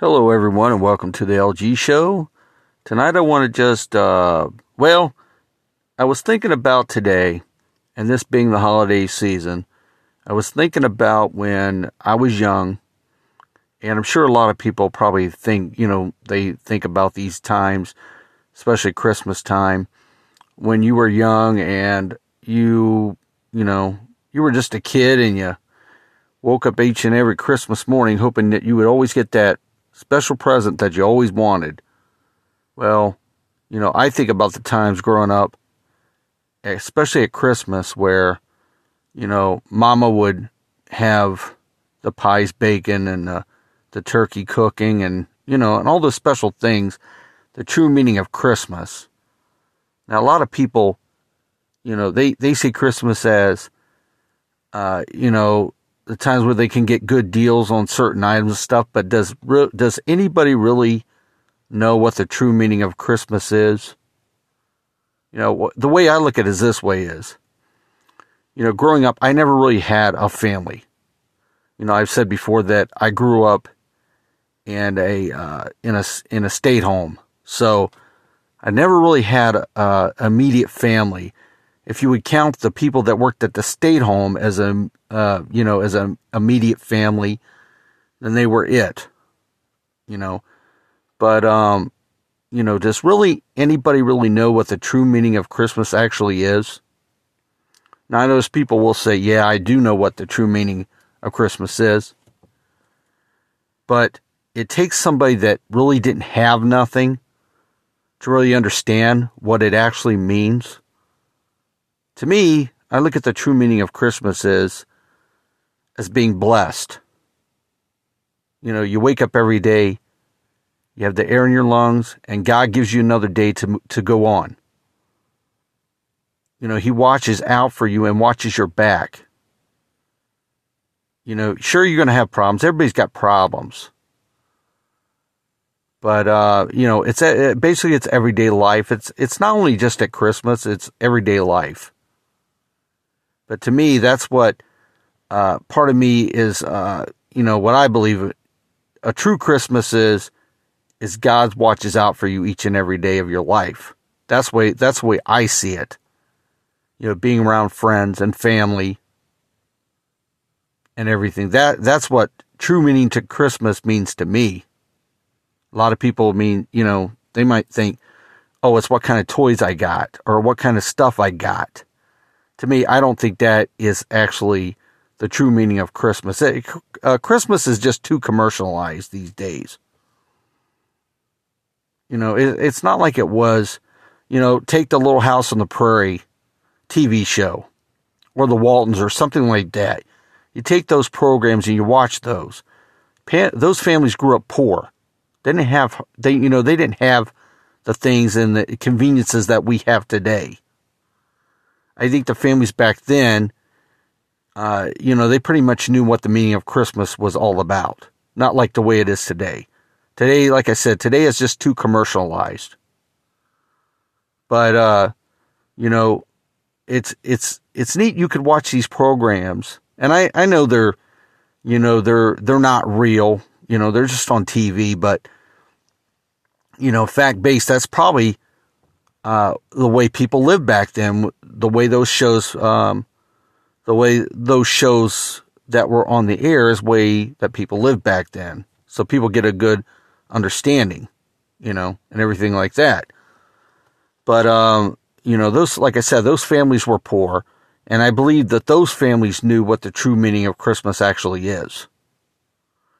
Hello, everyone, and welcome to the LG Show. Tonight, I want to just, uh, well, I was thinking about today, and this being the holiday season, I was thinking about when I was young, and I'm sure a lot of people probably think, you know, they think about these times, especially Christmas time, when you were young and you, you know, you were just a kid and you woke up each and every Christmas morning hoping that you would always get that special present that you always wanted. Well, you know, I think about the times growing up, especially at Christmas, where, you know, mama would have the pies baking and the, the turkey cooking and, you know, and all the special things, the true meaning of Christmas. Now, a lot of people, you know, they, they see Christmas as, uh, you know, the times where they can get good deals on certain items and stuff, but does does anybody really know what the true meaning of Christmas is? You know, the way I look at it is this way is, you know, growing up, I never really had a family. You know, I've said before that I grew up in a uh, in a in a state home, so I never really had a, a immediate family if you would count the people that worked at the state home as a, uh, you know, as an immediate family, then they were it, you know. But, um, you know, does really anybody really know what the true meaning of Christmas actually is? Now, I know people will say, yeah, I do know what the true meaning of Christmas is. But it takes somebody that really didn't have nothing to really understand what it actually means. To me, I look at the true meaning of Christmas as, as being blessed. You know, you wake up every day, you have the air in your lungs, and God gives you another day to, to go on. You know, He watches out for you and watches your back. You know, sure, you're going to have problems. Everybody's got problems. But, uh, you know, it's basically it's everyday life. It's, it's not only just at Christmas, it's everyday life. But to me, that's what uh, part of me is, uh, you know, what I believe a true Christmas is, is God watches out for you each and every day of your life. That's way, that's the way I see it. You know, being around friends and family and everything. That, that's what true meaning to Christmas means to me. A lot of people mean, you know, they might think, oh, it's what kind of toys I got or what kind of stuff I got to me, I don't think that is actually the true meaning of Christmas. Uh, Christmas is just too commercialized these days. You know, it, it's not like it was, you know, take the Little House on the Prairie TV show or the Waltons or something like that. You take those programs and you watch those. those families grew up poor. They didn't have, they, you know, they didn't have the things and the conveniences that we have today. I think the families back then, uh, you know, they pretty much knew what the meaning of Christmas was all about. Not like the way it is today. Today, like I said, today is just too commercialized. But, uh, you know, it's, it's, it's neat. You could watch these programs and I, I know they're, you know, they're, they're not real, you know, they're just on TV, but, you know, fact based, that's probably, uh, the way people lived back then, the way those shows, um, the way those shows that were on the air is way that people lived back then. So people get a good understanding, you know, and everything like that. But, um, you know, those, like I said, those families were poor. And I believe that those families knew what the true meaning of Christmas actually is.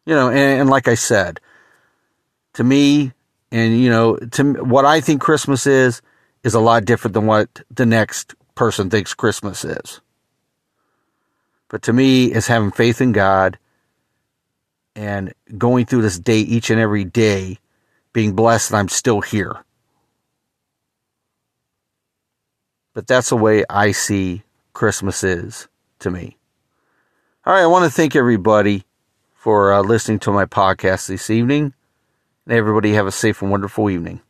You know, and, and like I said, to me, and you know, to what I think Christmas is, is a lot different than what the next person thinks Christmas is. But to me, it's having faith in God and going through this day each and every day, being blessed that I'm still here. But that's the way I see Christmas is to me. All right, I want to thank everybody for uh, listening to my podcast this evening. And everybody have a safe and wonderful evening.